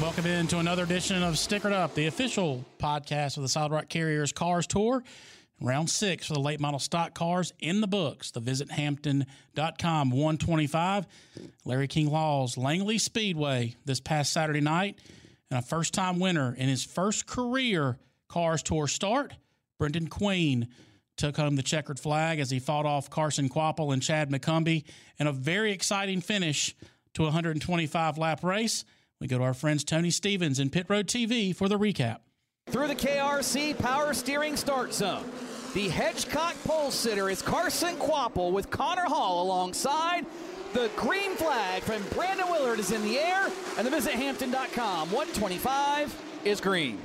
Welcome into another edition of Stickered Up, the official podcast of the Solid Rock Carriers Cars Tour. Round six for the late model stock cars in the books. The visithampton.com 125. Larry King Law's Langley Speedway this past Saturday night. And a first time winner in his first career Cars Tour start. Brendan Queen took home the checkered flag as he fought off Carson Kvapil and Chad McCumbee in a very exciting finish to a 125 lap race. We go to our friends Tony Stevens and Pit Road TV for the recap. Through the KRC Power Steering Start Zone. The Hedgecock pole sitter is Carson Kvapil with Connor Hall alongside. The green flag from Brandon Willard is in the air, and the visithampton.com 125 is green.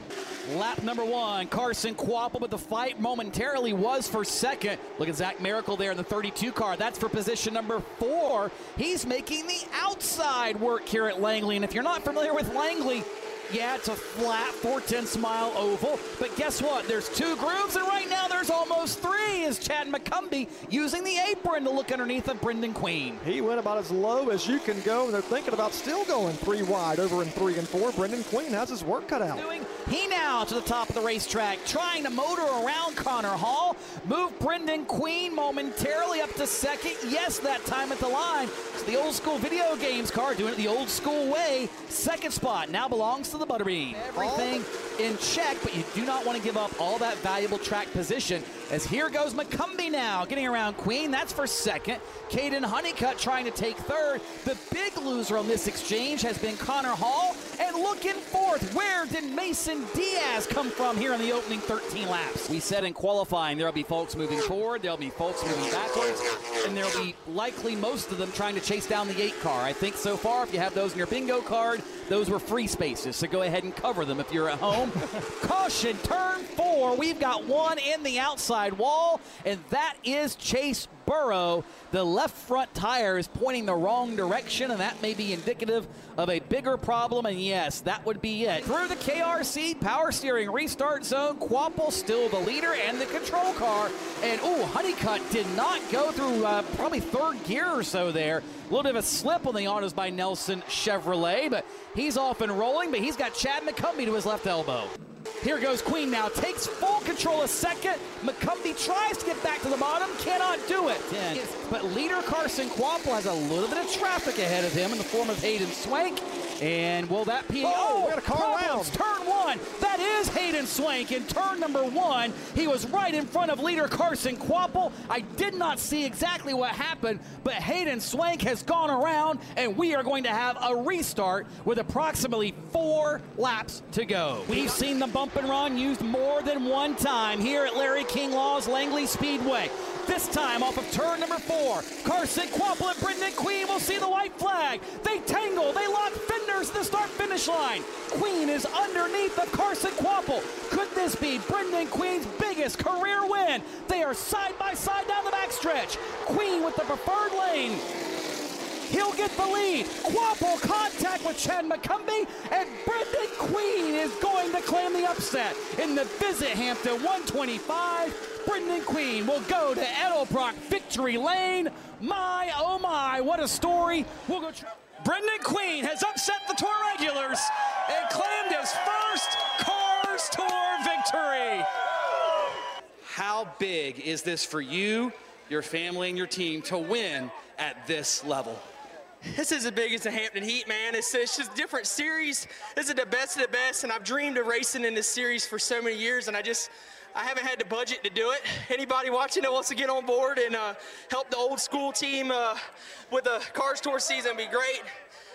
Lap number one, Carson Kvapil, but the fight momentarily was for second. Look at Zach Miracle there in the 32 car. That's for position number four. He's making the outside work here at Langley. And if you're not familiar with Langley, yeah, it's a flat 410 mile oval, but guess what? There's two grooves, and right now there's almost three. Is Chad McCumbee using the apron to look underneath of Brendan Queen? He went about as low as you can go. and They're thinking about still going three wide over in three and four. Brendan Queen has his work cut out. Doing he now to the top of the racetrack, trying to motor around Connor Hall. Move Brendan Queen momentarily up to second. Yes, that time at the line. It's the old school video games car doing it the old school way. Second spot now belongs to the Butterbean. Everything in check, but you do not want to give up all that valuable track position. As here goes McCumbee now, getting around Queen. That's for second. Caden Honeycutt trying to take third. The big loser on this exchange has been Connor Hall. And looking fourth, where did Mason Diaz come from here in the opening 13 laps? We said in qualifying there'll be folks moving forward, there'll be folks moving backwards, and there'll be likely most of them trying to chase down the eight car. I think so far, if you have those in your bingo card, those were free spaces, so go ahead and cover them if you're at home. Caution, turn four. We've got one in the outside wall, and that is Chase Burrow. The left front tire is pointing the wrong direction, and that may be indicative of a bigger problem. And yes, that would be it. Through the KRC power steering restart zone, Kvapil still the leader and the control car. And ooh, Honeycutt did not go through uh, probably third gear or so there. A little bit of a slip on the autos by Nelson Chevrolet, but he's off and rolling. But he's got Chad McCumbee to his left elbow. Here goes Queen now. Takes full control a second. McCumbee tries to get back to the bottom. Cannot do it. But leader Carson Kvapil has a little bit of traffic ahead of him in the form of Hayden Swank. And will that be? Oh, oh we got a car problems. Turn one. That is Hayden Swank in turn number one. He was right in front of leader Carson Kvapil. I did not see exactly what happened, but Hayden Swank has gone around, and we are going to have a restart with approximately four laps to go. We've seen the bump and run used more than one time here at Larry King Law's Langley Speedway. This time off of turn number four, Carson Kvapil and Brendan Queen will see the white flag. They tangle, they lock fenders to the start finish line. Queen is underneath of Carson Could this be Brendan Queen's biggest career win? They are side by side down the backstretch. Queen with the preferred lane. He'll get the lead. Kvapil contact with Chad McCumbee, and Brendan Queen is going to claim the upset in the Visit Hampton 125. Brendan Queen will go to Edelbrock Victory Lane. My, oh my, what a story. We'll go. Brendan Queen has upset the tour regulars and claimed his first Tour victory. How big is this for you, your family, and your team to win at this level? This is the biggest the Hampton Heat, man. It's, it's just different series. This is the best of the best, and I've dreamed of racing in this series for so many years, and I just I haven't had the budget to do it. Anybody watching that wants to get on board and uh, help the old school team uh, with the Cars Tour season would be great.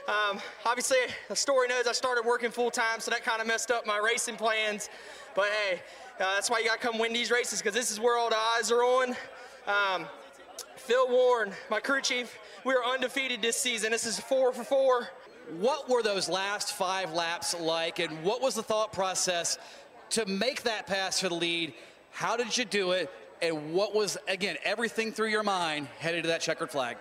Um, obviously, the story knows I started working full time, so that kind of messed up my racing plans. But hey, uh, that's why you got to come win these races because this is where all the eyes are on. Um, Phil Warren, my crew chief, we are undefeated this season. This is four for four. What were those last five laps like, and what was the thought process to make that pass for the lead? How did you do it? And what was, again, everything through your mind headed to that checkered flag?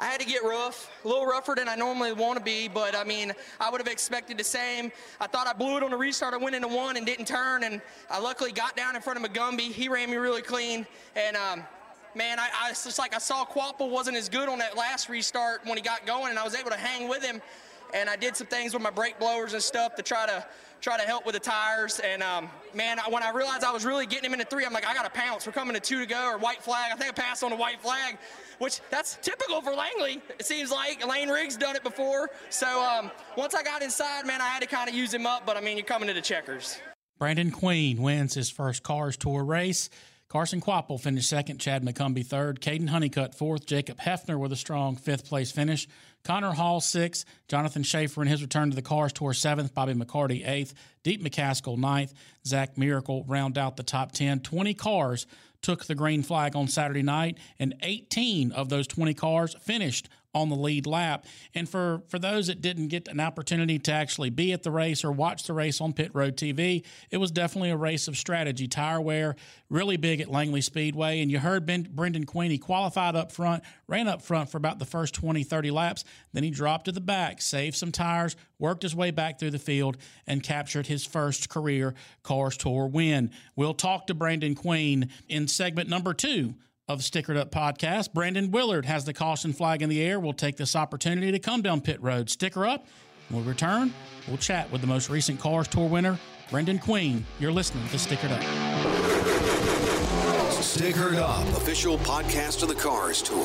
I had to get rough, a little rougher than I normally want to be, but I mean, I would have expected the same. I thought I blew it on the restart. I went into one and didn't turn, and I luckily got down in front of McCumbee. He ran me really clean, and um, man, I, I just like I saw Kvapil wasn't as good on that last restart when he got going, and I was able to hang with him. And I did some things with my brake blowers and stuff to try to try to help with the tires. And um, man, when I realized I was really getting him into three, I'm like, I got to pounce. We're coming to two to go or white flag. I think I passed on a white flag, which that's typical for Langley. It seems like Lane Riggs done it before. So um, once I got inside, man, I had to kind of use him up. But I mean, you're coming to the checkers. Brandon Queen wins his first Cars Tour race. Carson Kvapil finished second, Chad McCumbee third, Caden Honeycutt fourth, Jacob Heafner with a strong fifth place finish, Connor Hall sixth, Jonathan Schaefer in his return to the Cars Tour seventh, Bobby McCarty eighth, Deac McCaskill ninth, Zach Miracle round out the top 10. 20 cars took the green flag on Saturday night, and 18 of those 20 cars finished on the lead lap. And for, for those that didn't get an opportunity to actually be at the race or watch the race on Pit Road TV, it was definitely a race of strategy. Tire wear, really big at Langley Speedway. And you heard ben, Brendan Queen, he qualified up front, ran up front for about the first 20, 30 laps. Then he dropped to the back, saved some tires, worked his way back through the field, and captured his first career Cars Tour win. We'll talk to Brandon Queen in segment number two of Stickered Up Podcast. Brandon Willard has the caution flag in the air. We'll take this opportunity to come down pit road. Sticker up. When we return, we'll chat with the most recent Cars Tour winner, Brendan Queen. You're listening to Stickered Up. Stickered Up, official podcast of the Cars Tour.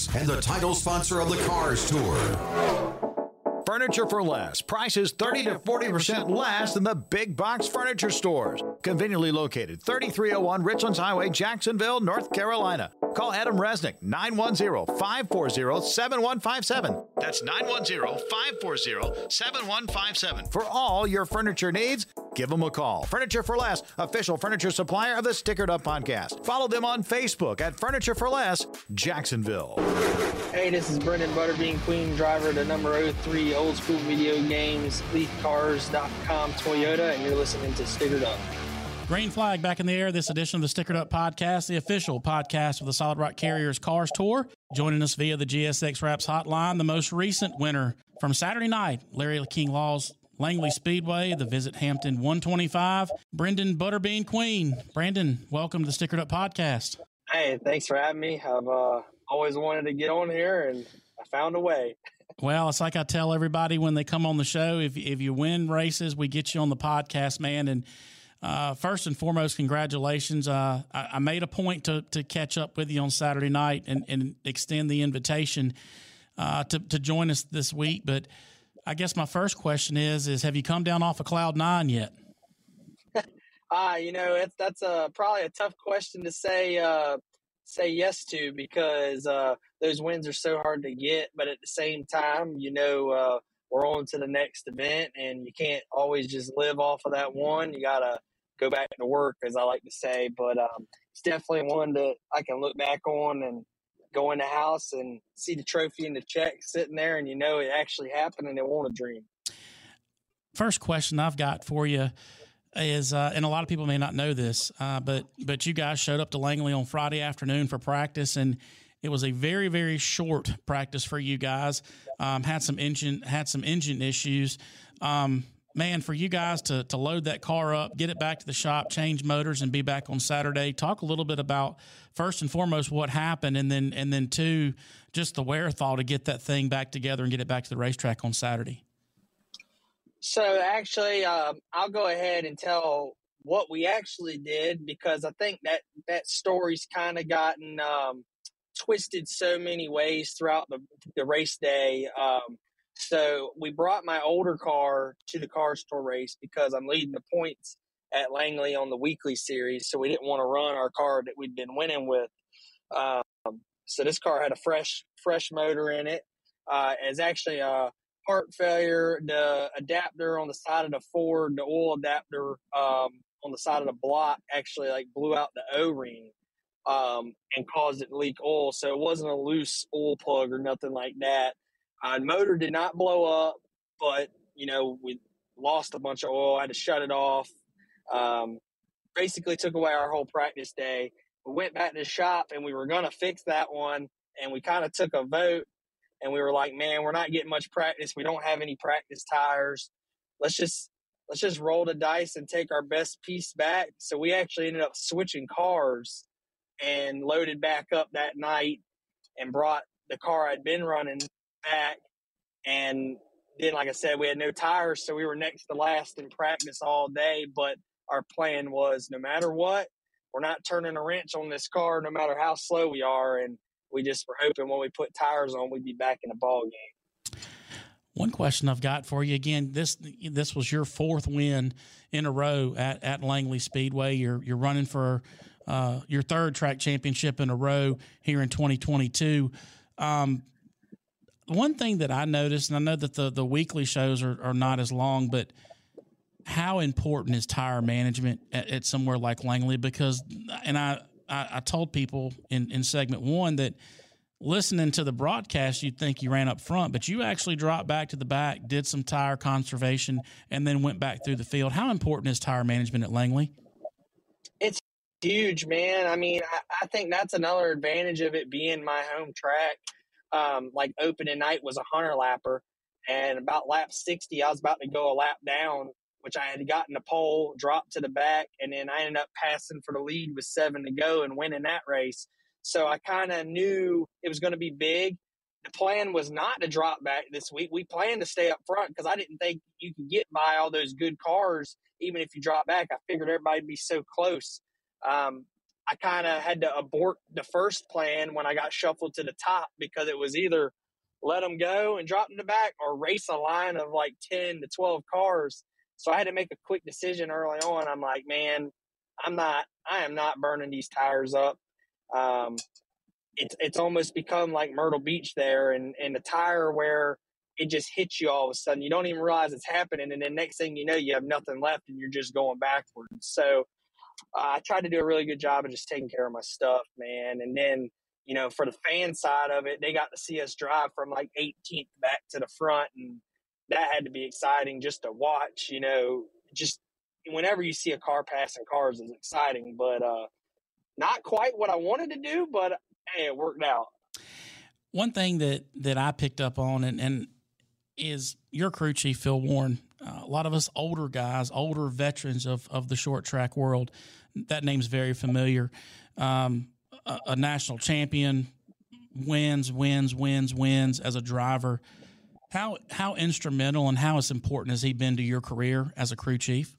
and the title sponsor of the Cars Tour. Furniture for less. Prices 30 to 40% less than the big box furniture stores. Conveniently located 3301 Richlands Highway, Jacksonville, North Carolina. Call Adam Resnick 910 540 7157. That's 910 540 7157. For all your furniture needs, give them a call. Furniture for Less, official furniture supplier of the Stickered Up podcast. Follow them on Facebook at Furniture for Less, Jacksonville. Hey, this is Brendan Butterbean, Queen driver to number 03 Old School Video Games, LeithCars.com Toyota, and you're listening to Stickered Up. Green flag back in the air. This edition of the Stickered Up podcast, the official podcast of the Solid Rock Carriers Cars Tour. Joining us via the GSX Wraps hotline, the most recent winner from Saturday night, Larry King Law's Langley Speedway, the Visit Hampton 125, Brendan Butterbean Queen. Brandon, welcome to the Stickered Up podcast. Hey, thanks for having me. I've uh, always wanted to get on here, and I found a way. Well, it's like I tell everybody when they come on the show: if if you win races, we get you on the podcast, man. And uh, first and foremost, congratulations. Uh, I, I, made a point to, to catch up with you on Saturday night and, and extend the invitation uh, to, to join us this week. But I guess my first question is, is have you come down off of cloud nine yet? Ah, you know, it's, that's a, probably a tough question to say, uh, say yes to because uh, those wins are so hard to get. But at the same time, you know, uh, we're on to the next event and you can't always just live off of that one. You got to go back to work, as I like to say. But um, it's definitely one that I can look back on and go in the house and see the trophy and the check sitting there, and you know it actually happened, and it won't a dream. First question I've got for you is, uh, and a lot of people may not know this, uh, but but you guys showed up to Langley on Friday afternoon for practice, and It was a very very short practice for you guys. Um, had some engine had some engine issues. Um, man, for you guys to to load that car up, get it back to the shop, change motors, and be back on Saturday. Talk a little bit about first and foremost what happened, and then and then two, just the wherewithal to get that thing back together and get it back to the racetrack on Saturday. So actually, um, I'll go ahead and tell what we actually did because I think that that story's kind of gotten um, twisted so many ways throughout the, the race day. Um, so we brought my older car to the car store race because I'm leading the points at Langley on the weekly series. So we didn't want to run our car that we'd been winning with. Um, so this car had a fresh fresh motor in it. Uh, it's actually a part failure. The adapter on the side of the Ford, the oil adapter um, on the side of the block, actually like blew out the O ring um, and caused it to leak oil. So it wasn't a loose oil plug or nothing like that. Uh, motor did not blow up, but you know we lost a bunch of oil. I had to shut it off. Um, basically took away our whole practice day. We went back to the shop and we were going to fix that one. And we kind of took a vote and we were like, man, we're not getting much practice. We don't have any practice tires. Let's just let's just roll the dice and take our best piece back. So we actually ended up switching cars and loaded back up that night and brought the car I'd been running back. And then, like I said, we had no tires, so we were next to last in practice all day. But our plan was no matter what, we're not turning a wrench on this car, no matter how slow we are. And we just were hoping when we put tires on, we'd be back in the ball game. One question I've got for you again this this was your fourth win in a row at, at Langley Speedway. You're you're running for uh, your third track championship in a row here in 2022. Um, one thing that I noticed, and I know that the the weekly shows are, are not as long, but how important is tire management at, at somewhere like Langley? Because, and I, I, I told people in, in segment one that listening to the broadcast, you'd think you ran up front, but you actually dropped back to the back, did some tire conservation, and then went back through the field. How important is tire management at Langley? It's huge, man. I mean, I, I think that's another advantage of it being my home track. Um, like opening night was a hunter lapper, and about lap 60, I was about to go a lap down, which I had gotten the pole, dropped to the back, and then I ended up passing for the lead with seven to go and winning that race. So I kind of knew it was going to be big. The plan was not to drop back this week. We planned to stay up front because I didn't think you could get by all those good cars, even if you drop back. I figured everybody'd be so close. Um, I kind of had to abort the first plan when I got shuffled to the top because it was either let them go and drop them to back or race a line of like 10 to 12 cars. So I had to make a quick decision early on. I'm like, man, I'm not, I am not burning these tires up. Um, it's, it's almost become like Myrtle Beach there and, and the tire wear it just hits you all of a sudden. You don't even realize it's happening. And then next thing you know, you have nothing left and you're just going backwards. So, I tried to do a really good job of just taking care of my stuff, man. And then, you know, for the fan side of it, they got to see us drive from like 18th back to the front. And that had to be exciting just to watch, you know, just whenever you see a car passing cars is exciting, but uh, not quite what I wanted to do, but hey, it worked out. One thing that, that I picked up on and, and is your crew chief, Phil Warren, uh, a lot of us older guys, older veterans of, of the short track world, that name's very familiar. Um, a, a, national champion, wins, wins, wins, wins as a driver. How how instrumental and how as important has he been to your career as a crew chief?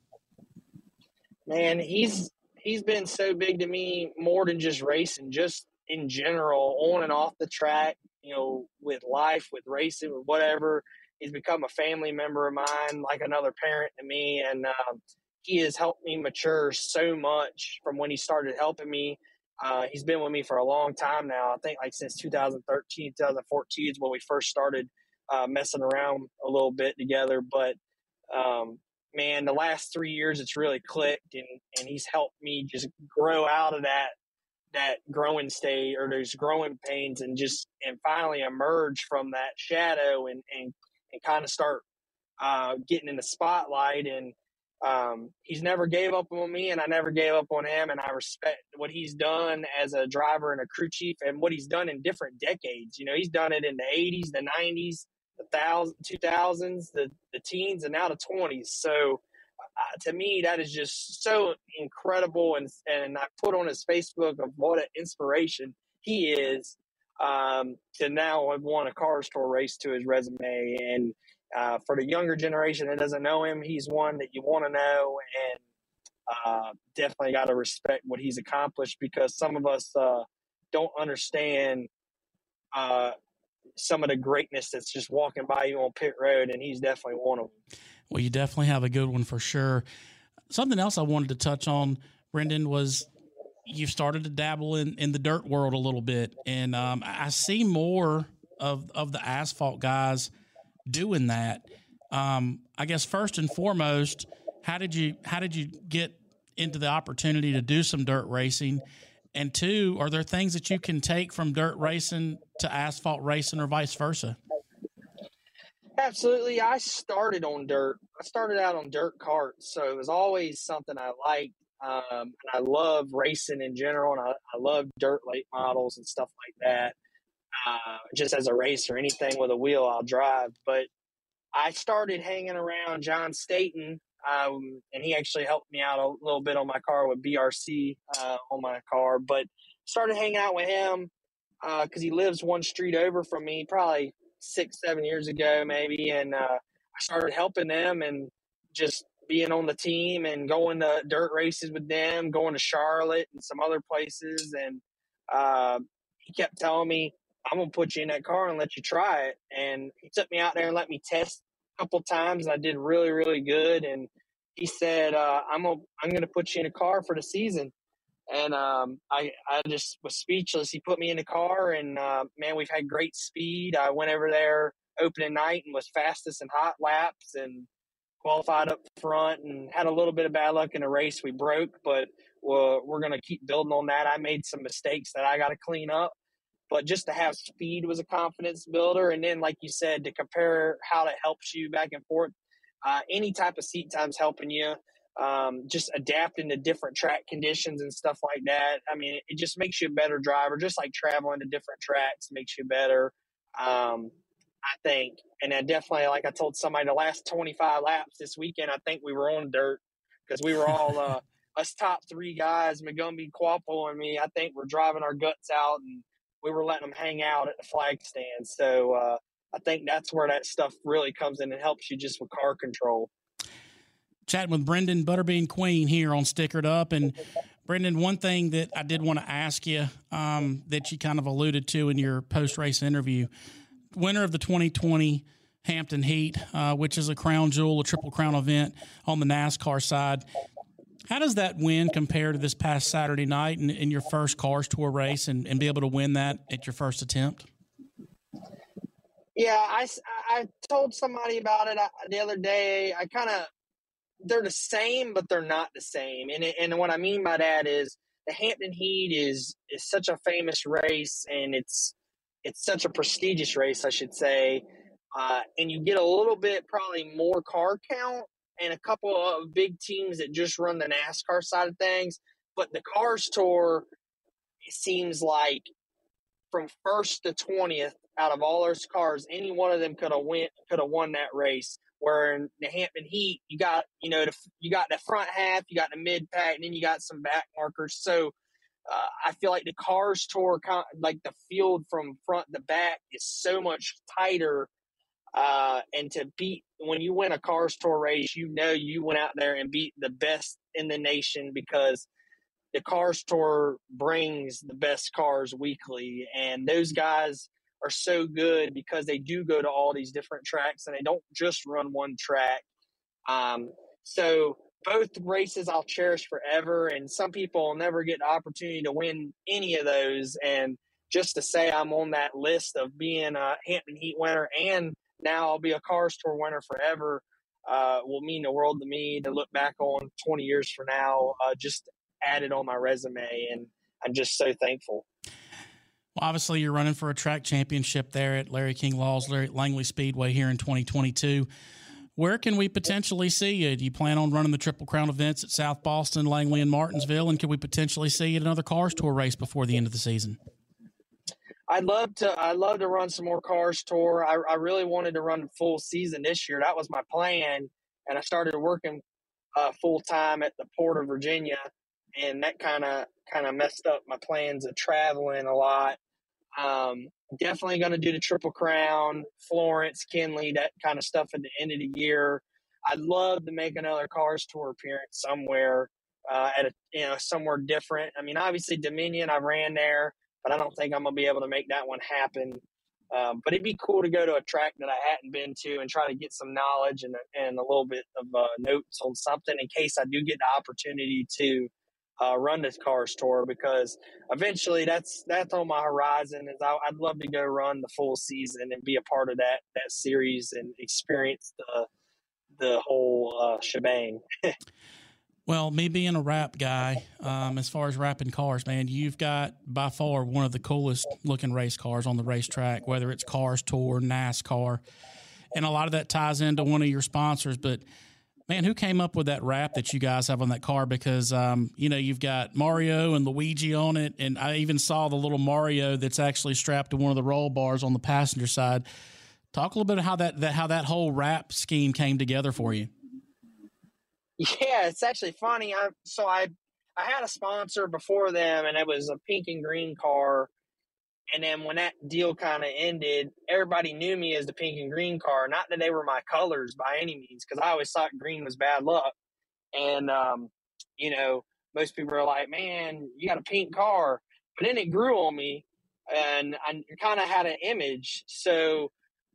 Man, he's he's been so big to me more than just racing, just in general, on and off the track. You know, with life, with racing, with whatever he's become a family member of mine, like another parent to me, and um, he has helped me mature so much from when he started helping me. Uh, he's been with me for a long time now. I think like since 2013, 2014 is when we first started uh, messing around a little bit together. But um, man, the last three years it's really clicked, and and he's helped me just grow out of that that growing state or those growing pains and just and finally emerge from that shadow and and and kind of start uh, getting in the spotlight. And um, he's never gave up on me, and I never gave up on him. And I respect what he's done as a driver and a crew chief, and what he's done in different decades. You know, he's done it in the '80s, the '90s, the thousand, 2000s, the the teens, and now the 20s. So. Uh, to me, that is just so incredible, and and I put on his Facebook of what an inspiration he is um, to now have won a Cars Tour race to his resume. And uh, for the younger generation that doesn't know him, he's one that you want to know and uh, definitely got to respect what he's accomplished because some of us uh, don't understand uh, some of the greatness that's just walking by you on pit road, and he's definitely one of them. Well, you definitely have a good one for sure. Something else I wanted to touch on, Brendan, was you started to dabble in, in the dirt world a little bit, and um, I see more of of the asphalt guys doing that. Um, I guess first and foremost, how did you how did you get into the opportunity to do some dirt racing? And two, are there things that you can take from dirt racing to asphalt racing or vice versa? Absolutely. I started on dirt. I started out on dirt carts, so it was always something I liked. Um, and I love racing in general, and I, I love dirt late models and stuff like that. Uh, just as a racer, anything with a wheel, I'll drive. But I started hanging around John Staten, um, and he actually helped me out a little bit on my car with BRC uh, on my car. But started hanging out with him because uh, he lives one street over from me, probably six, seven years ago, maybe. And uh, I started helping them and just being on the team and going to dirt races with them, going to Charlotte and some other places. And uh, he kept telling me, I'm gonna put you in that car and let you try it. And he took me out there and let me test a couple times. And I did really, really good. And he said, uh, "I'm gonna, I'm gonna put you in a car for the season." And um, I, I just was speechless. He put me in the car, and uh, man, we've had great speed. I went over there opening night and was fastest in hot laps, and qualified up front and had a little bit of bad luck in a race. We broke, but we're, we're going to keep building on that. I made some mistakes that I got to clean up, but just to have speed was a confidence builder. And then, like you said, to compare how that helps you back and forth, uh, any type of seat time's helping you. Um, just adapting to different track conditions and stuff like that. I mean, it just makes you a better driver, just like traveling to different tracks makes you better. Um, I think. And I definitely, like I told somebody, the last 25 laps this weekend, I think we were on dirt because we were all, uh, us top three guys, McCumbee, Kvapil, and me, I think we're driving our guts out and we were letting them hang out at the flag stand. So uh, I think that's where that stuff really comes in and helps you just with car control. Chatting with Brendan Butterbean Queen here on Stickered Up. And Brendan, one thing that I did want to ask you um, that you kind of alluded to in your post race interview winner of the 2020 Hampton Heat, uh, which is a crown jewel, a triple crown event on the NASCAR side. How does that win compare to this past Saturday night in, in your first Cars Tour race and, and be able to win that at your first attempt? Yeah, I, I told somebody about it uh, the other day. I kind of, they're the same, but they're not the same. And, and what I mean by that is the Hampton Heat is, is such a famous race and it's, it's such a prestigious race, I should say. Uh, and you get a little bit probably more car count and a couple of big teams that just run the NASCAR side of things. But the Cars Tour it seems like from first to twentieth out of all those cars, any one of them could have went could have won that race. Where in the Hampton Heat, you got you know the, you got the front half, you got the mid pack, and then you got some back markers. So uh, I feel like the Cars Tour, like the field from front to back, is so much tighter. Uh, and to beat when you win a Cars Tour race, you know you went out there and beat the best in the nation because the Cars Tour brings the best cars weekly, and those guys are so good because they do go to all these different tracks and they don't just run one track. Um, so both races I'll cherish forever. And some people will never get the opportunity to win any of those. And just to say I'm on that list of being a Hampton Heat winner and now I'll be a Cars Tour winner forever uh, will mean the world to me to look back on 20 years from now, uh, just added on my resume. And I'm just so thankful. Well, obviously, you're running for a track championship there at Larry King Law's Langley Speedway here in 2022 Where can we potentially see you? Do you plan on running the Triple Crown events at South Boston, Langley, and Martinsville? And can we potentially see you at another Cars Tour race before the end of the season? I'd love to. I'd love to run some more Cars Tour. I, I really wanted to run full season this year. That was my plan, and I started working uh, full time at the Port of Virginia, and that kind of kind of messed up my plans of traveling a lot. Um, definitely going to do the Triple Crown, Florence, Kinley, that kind of stuff at the end of the year. I'd love to make another Cars Tour appearance somewhere uh, at a you know somewhere different. I mean, obviously Dominion, I ran there, but I don't think I'm gonna be able to make that one happen. Um, but it'd be cool to go to a track that I hadn't been to and try to get some knowledge and, and a little bit of uh, notes on something in case I do get the opportunity to uh, run this cars tour because eventually that's that's on my horizon. Is I, would love to go run the full season and be a part of that that series and experience the the whole uh, shebang. well, me being a wrap guy, um, as far as wrapping cars, man, you've got by far one of the coolest looking race cars on the racetrack, whether it's Cars Tour, NASCAR, and a lot of that ties into one of your sponsors, but Man, who came up with that wrap that you guys have on that car? Because um, you know you've got Mario and Luigi on it, and I even saw the little Mario that's actually strapped to one of the roll bars on the passenger side. Talk a little bit of how that, that how that whole wrap scheme came together for you. Yeah, it's actually funny. I so I I had a sponsor before them, and it was a pink and green car and then when that deal kind of ended, everybody knew me as the pink and green car. Not that they were my colors by any means, because I always thought green was bad luck. And, um, you know, most people are like, man, you got a pink car. But then it grew on me and I kind of had an image. So,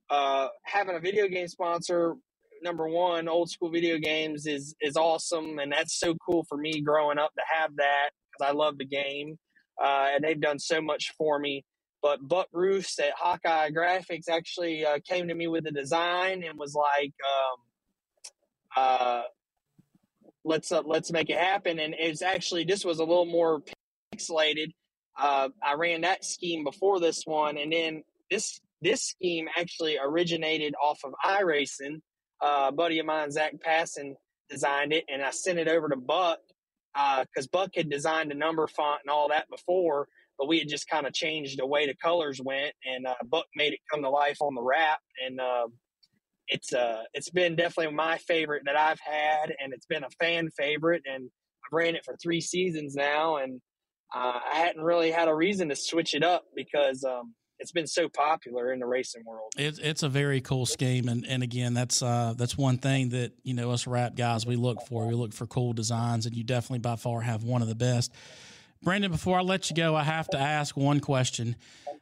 uh, having a video game sponsor, number one, old school video games is, is awesome. And that's so cool for me growing up to have that because I love the game. Uh, and they've done so much for me. But Buck Roofs at Hawkeye Graphics actually uh, came to me with a design and was like, um, uh, "Let's uh, let's make it happen." And it's actually this was a little more pixelated. Uh, I ran that scheme before this one, and then this this scheme actually originated off of iRacing. Uh, buddy of mine, Zach Passon, designed it, and I sent it over to Buck because uh, Buck had designed a number font and all that before but we had just kind of changed the way the colors went, and uh, Buck made it come to life on the wrap, and uh, it's uh it's been definitely my favorite that I've had, and it's been a fan favorite, and I've ran it for three seasons now, and uh, I hadn't really had a reason to switch it up because um, it's been so popular in the racing world. It's it's a very cool scheme, and and again, that's uh, that's one thing that you know us wrap guys we look for. We look for cool designs, and you definitely by far have one of the best. Brendan, before I let you go, I have to ask one question.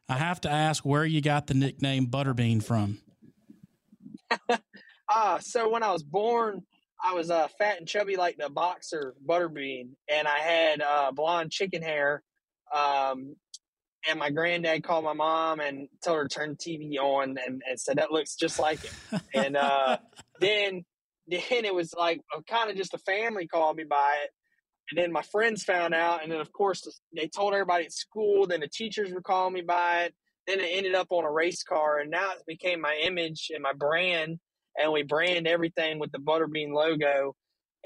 I have to ask where you got the nickname Butterbean from. Ah, uh, so when I was born, I was uh, fat and chubby like the boxer Butterbean, and I had uh, blonde chicken hair. Um, and my granddad called my mom and told her to turn the TV on and, and said that looks just like him. and uh, then then it was like kind of just a family called me by it. And then my friends found out, and then of course they told everybody at school. Then the teachers were calling me by it. Then it ended up on a race car, and now it became my image and my brand. And we brand everything with the Butterbean logo,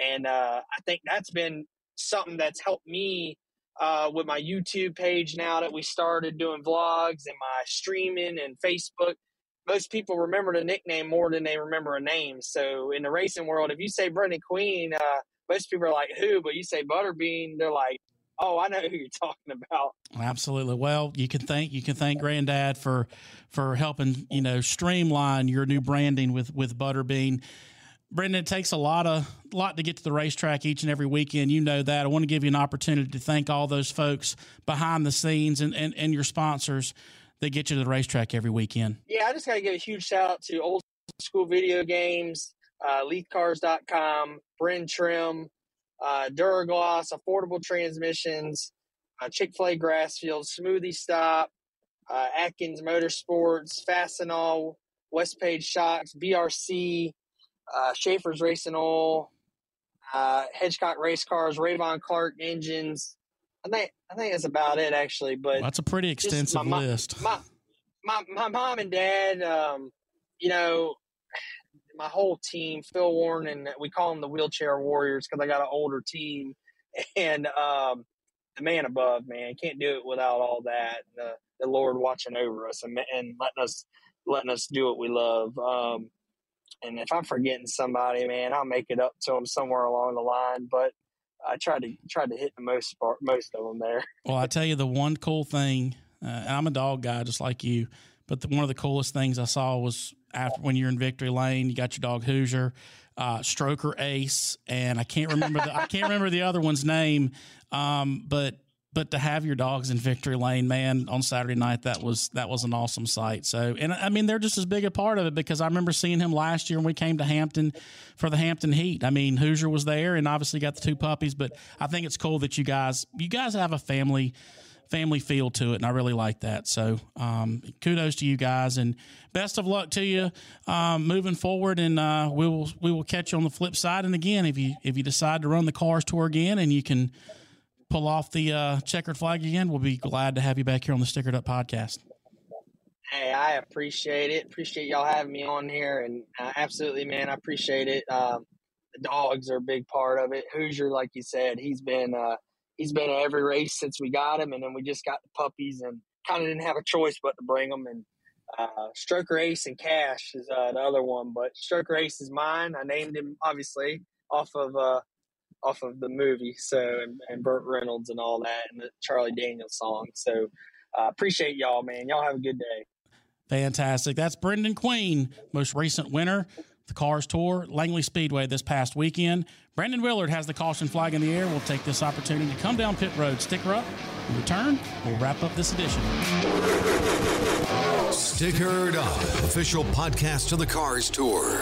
and uh, I think that's been something that's helped me uh, with my YouTube page now that we started doing vlogs and my streaming and Facebook. Most people remember the nickname more than they remember a name. So in the racing world, if you say Brendan Queen, uh, most people are like, who? But you say Butterbean, they're like, oh, I know who you're talking about. Absolutely. Well, you can thank you can thank Granddad for for helping you know streamline your new branding with with Butterbean. Brendan, it takes a lot of lot to get to the racetrack each and every weekend. You know that. I want to give you an opportunity to thank all those folks behind the scenes and, and, and your sponsors that get you to the racetrack every weekend. Yeah, I just got to give a huge shout out to Old School Video Games, uh, LeithCars.com, Bryn Trim, uh, Duragloss, Affordable Transmissions, uh, Chick fil A Grassfield, Smoothie Stop, uh, Atkins Motorsports, Fastenal, West Page Shocks, BRC, uh, Schaefer's Racing Oil, uh, Hedgecock Race Cars, Rayvon Clark Engines. I think I think that's about it actually. But well, that's a pretty extensive my, list. My, my, my mom and dad, um, you know, my whole team, Phil Warren, and we call them the wheelchair warriors because I got an older team, and um, the man above, man, can't do it without all that. The, the Lord watching over us and, and letting us letting us do what we love. Um, and if I'm forgetting somebody, man, I'll make it up to them somewhere along the line. But I tried to tried to hit the most part, most of them there. Well, I tell you, the one cool thing, uh, I'm a dog guy just like you, but the, one of the coolest things I saw was after when you're in victory lane, you got your dog Hoosier, uh, Stroker Ace, and I can't remember the I can't remember the other one's name, um, but but to have your dogs in victory lane, man, on Saturday night, that was that was an awesome sight. So, and I mean, they're just as big a part of it because I remember seeing him last year when we came to Hampton for the Hampton Heat. I mean, Hoosier was there, and obviously got the two puppies. But I think it's cool that you guys you guys have a family family feel to it, and I really like that. So, um, kudos to you guys, and best of luck to you um, moving forward. And uh, we will we will catch you on the flip side. And again, if you if you decide to run the cars tour again, and you can pull off the uh, checkered flag again, we'll be glad to have you back here on the Stickered Up podcast. Hey, I appreciate it. Appreciate y'all having me on here, and uh, absolutely, man, I appreciate it. Um, the dogs are a big part of it. Hoosier, like you said, he's been uh, he's been at every race since we got him, and then we just got the puppies, and kind of didn't have a choice but to bring them. And uh, Stroker Ace and Cash is uh, the other one, but Stroker Ace is mine. I named him obviously off of uh, off of the movie. So and, and Burt Reynolds and all that, and the Charlie Daniels song. So uh, appreciate y'all, man. Y'all have a good day. Fantastic. That's Brendan Queen, most recent winner, the Cars Tour, Langley Speedway this past weekend. Brandon Willard has the caution flag in the air. We'll take this opportunity to come down pit road, sticker up, and return. We'll wrap up this edition. Stickered Up, official podcast of the Cars Tour.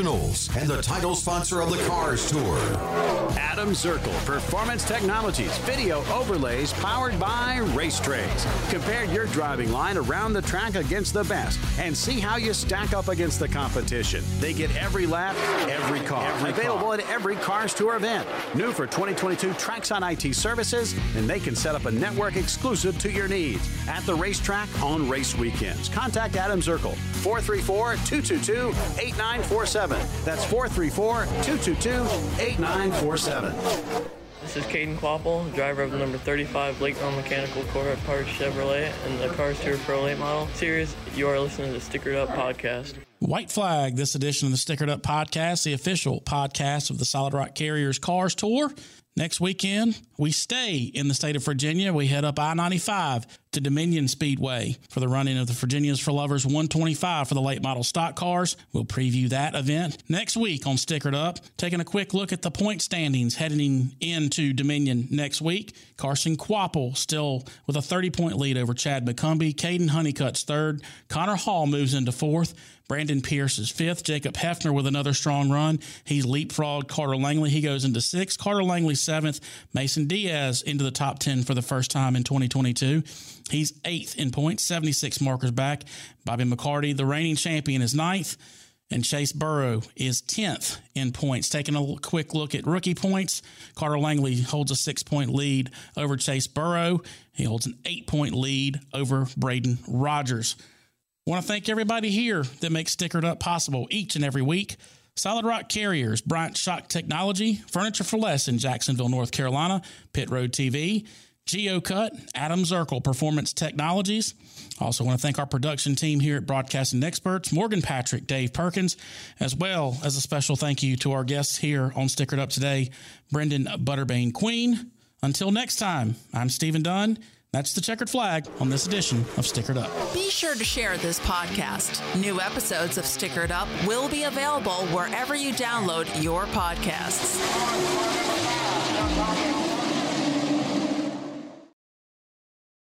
and the title sponsor of the Cars Tour. Adam Zirkle, Performance Technologies, video overlays powered by Racetrays. Compare your driving line around the track against the best and see how you stack up against the competition. They get every lap, every car. Every Available car. at every Cars Tour event. New for 2022 Traxon IT services, and they can set up a network exclusive to your needs at the racetrack on race weekends. Contact Adam Zirkle, 434 222 8947. That's 434 222 8947. This is Caden Kvapil, driver of the number 35 Lakeville Mechanical Core Parts Chevrolet and the Cars Tour Pro Late Model Series. You are listening to the Stickered Up Podcast. White Flag, this edition of the Stickered Up Podcast, the official podcast of the Solid Rock Carriers Cars Tour. Next weekend, we stay in the state of Virginia. We head up I 95 to Dominion Speedway for the running of the Virginias for Lovers 125 for the late model stock cars. We'll preview that event next week on Stickered Up, taking a quick look at the point standings heading into Dominion next week. Carson Kvapil still with a 30 point lead over Chad McCumbee. Caden Honeycutt's third. Connor Hall moves into fourth. Brandon Pierce is fifth. Jacob Heafner with another strong run. He's leapfrogged Carter Langley. He goes into sixth. Carter Langley seventh. Mason Diaz into the top 10 for the first time in 2022. He's eighth in points, 76 markers back. Bobby McCarty, the reigning champion, is ninth. and Chase Burrow is 10th in points. Taking a quick look at rookie points, Carter Langley holds a six point lead over Chase Burrow. He holds an eight point lead over Braden Rogers. Want to thank everybody here that makes Stickered Up possible each and every week. Solid Rock Carriers, Bryant Shock Technology, Furniture for Less in Jacksonville, North Carolina, Pit Road TV, GeoCut, Adam Zirkle Performance Technologies. Also, want to thank our production team here at Broadcasting Experts, Morgan Patrick, Dave Perkins, as well as a special thank you to our guests here on Stickered Up today, Brendan Butterbean Queen. Until next time, I'm Stephen Dunn. That's the checkered flag on this edition of Stickered Up. Be sure to share this podcast. New episodes of Stickered Up will be available wherever you download your podcasts.